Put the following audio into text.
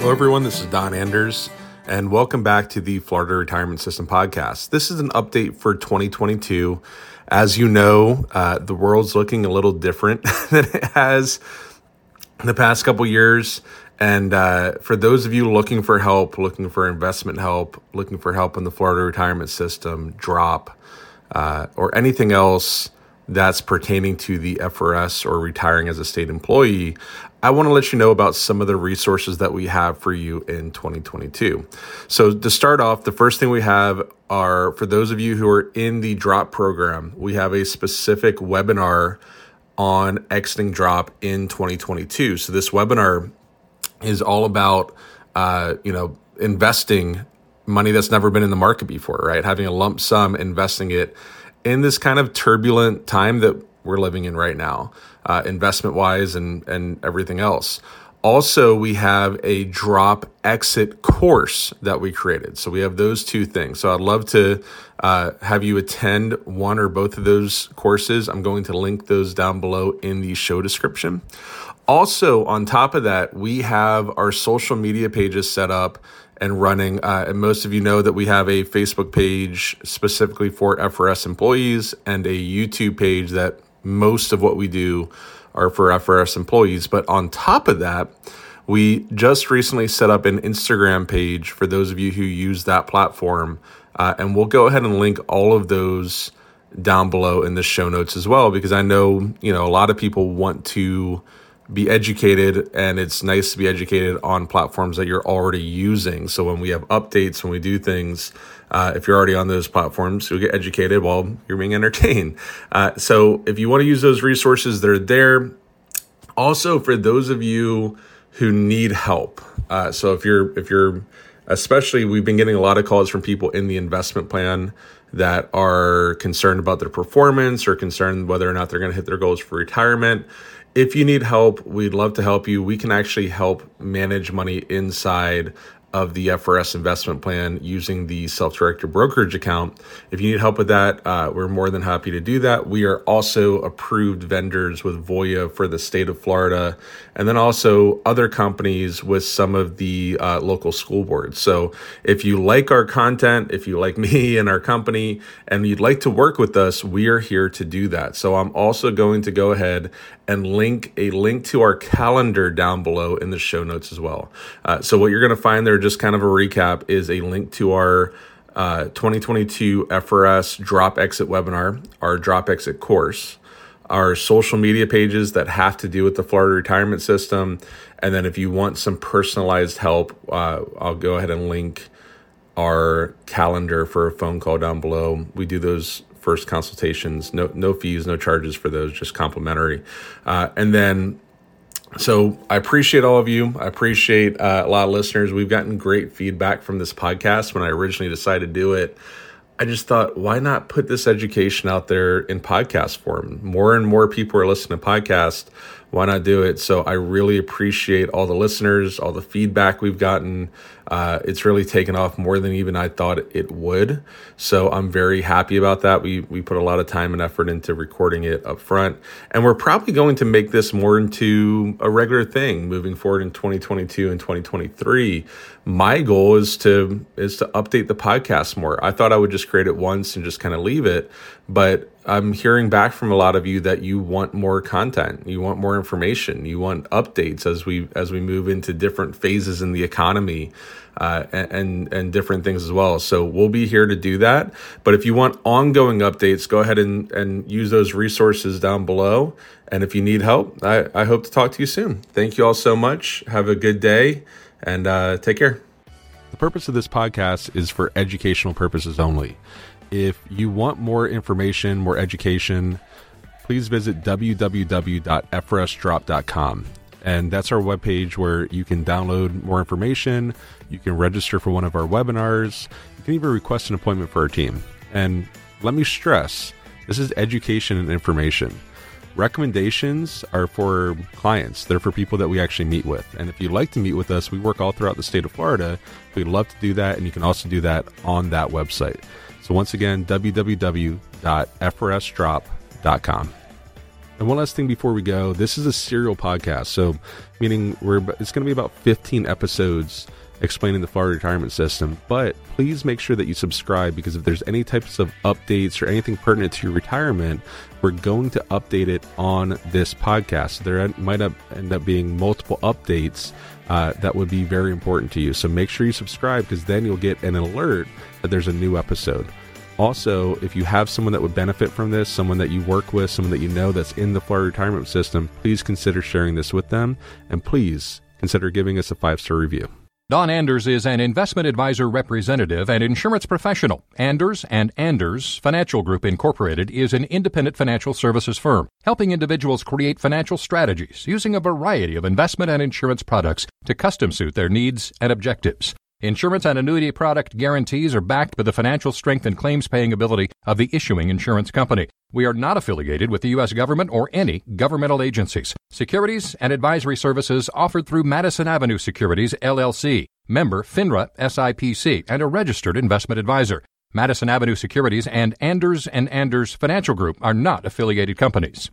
Hello, everyone. This is Don Anders, and welcome back to the Florida Retirement System podcast. This is an update for 2022. As you know, uh, the world's looking a little different than it has the past couple years. And uh, for those of you looking for help, looking for investment help, looking for help in the Florida retirement system, drop, uh, or anything else that's pertaining to the FRS or retiring as a state employee, I want to let you know about some of the resources that we have for you in 2022. So, to start off, the first thing we have are for those of you who are in the drop program, we have a specific webinar on exiting drop in 2022. So, this webinar is all about, uh, you know, investing money that's never been in the market before, right? Having a lump sum, investing it in this kind of turbulent time that we're living in right now uh, investment wise and, and everything else. Also, we have a drop exit course that we created. So we have those two things. So I'd love to uh, have you attend one or both of those courses. I'm going to link those down below in the show description. Also, on top of that, we have our social media pages set up and running. Uh, and most of you know that we have a Facebook page specifically for FRS employees and a YouTube page that most of what we do are for FRS employees. But on top of that, we just recently set up an Instagram page for those of you who use that platform. Uh, and we'll go ahead and link all of those down below in the show notes as well, because I know, you know, a lot of people want to be educated and it's nice to be educated on platforms that you're already using. So when we have updates, when we do things, uh, if you're already on those platforms, you'll get educated while you're being entertained. Uh, so if you want to use those resources, they're there. Also, for those of you who need help, uh, so if you're if you're especially we've been getting a lot of calls from people in the investment plan that are concerned about their performance or concerned whether or not they're going to hit their goals for retirement if you need help, we'd love to help you. We can actually help manage money inside of the FRS investment plan using the self directed brokerage account. If you need help with that, uh, we're more than happy to do that. We are also approved vendors with Voya for the state of Florida, and then also other companies with some of the uh, local school boards. So if you like our content, if you like me and our company, and you'd like to work with us, we are here to do that. So I'm also going to go ahead and link a link to our calendar down below in the show notes as well. Uh, so what you're going to find there, just kind of a recap, is a link to our uh, 2022 FRS drop exit webinar, our drop exit course, our social media pages that have to do with the Florida retirement system, and then if you want some personalized help, uh, I'll go ahead and link our calendar for a phone call down below. We do those first consultations. No no fees, no charges for those, just complimentary. Uh, and then so I appreciate all of you. I appreciate uh, a lot of listeners. We've gotten great feedback from this podcast. When I originally decided to do it, I just thought, why not put this education out there in podcast form? More and more people are listening to podcasts why not do it? So I really appreciate all the listeners, all the feedback we've gotten. Uh, it's really taken off more than even I thought it would. So I'm very happy about that. We we put a lot of time and effort into recording it up front, and we're probably going to make this more into a regular thing moving forward in 2022 and 2023. My goal is to is to update the podcast more. I thought I would just create it once and just kind of leave it, but I'm hearing back from a lot of you that you want more content, you want more information, you want updates as we as we move into different phases in the economy, uh, and and different things as well. So we'll be here to do that. But if you want ongoing updates, go ahead and and use those resources down below. And if you need help, I, I hope to talk to you soon. Thank you all so much. Have a good day, and uh, take care. The purpose of this podcast is for educational purposes only. If you want more information, more education, please visit www.frsdrop.com. And that's our webpage where you can download more information. You can register for one of our webinars. You can even request an appointment for our team. And let me stress this is education and information. Recommendations are for clients, they're for people that we actually meet with. And if you'd like to meet with us, we work all throughout the state of Florida. We'd love to do that. And you can also do that on that website. So once again, www.frsdrop.com. And one last thing before we go, this is a serial podcast, so meaning we're it's going to be about 15 episodes explaining the Florida retirement system. But please make sure that you subscribe because if there's any types of updates or anything pertinent to your retirement, we're going to update it on this podcast. There might end up being multiple updates uh, that would be very important to you. So make sure you subscribe because then you'll get an alert that there's a new episode. Also, if you have someone that would benefit from this, someone that you work with, someone that you know that's in the Florida retirement system, please consider sharing this with them. And please consider giving us a five star review. Don Anders is an investment advisor representative and insurance professional. Anders and Anders Financial Group Incorporated is an independent financial services firm helping individuals create financial strategies using a variety of investment and insurance products to custom suit their needs and objectives. Insurance and annuity product guarantees are backed by the financial strength and claims paying ability of the issuing insurance company. We are not affiliated with the U.S. government or any governmental agencies. Securities and advisory services offered through Madison Avenue Securities, LLC, member FINRA SIPC, and a registered investment advisor. Madison Avenue Securities and Anders and Anders Financial Group are not affiliated companies.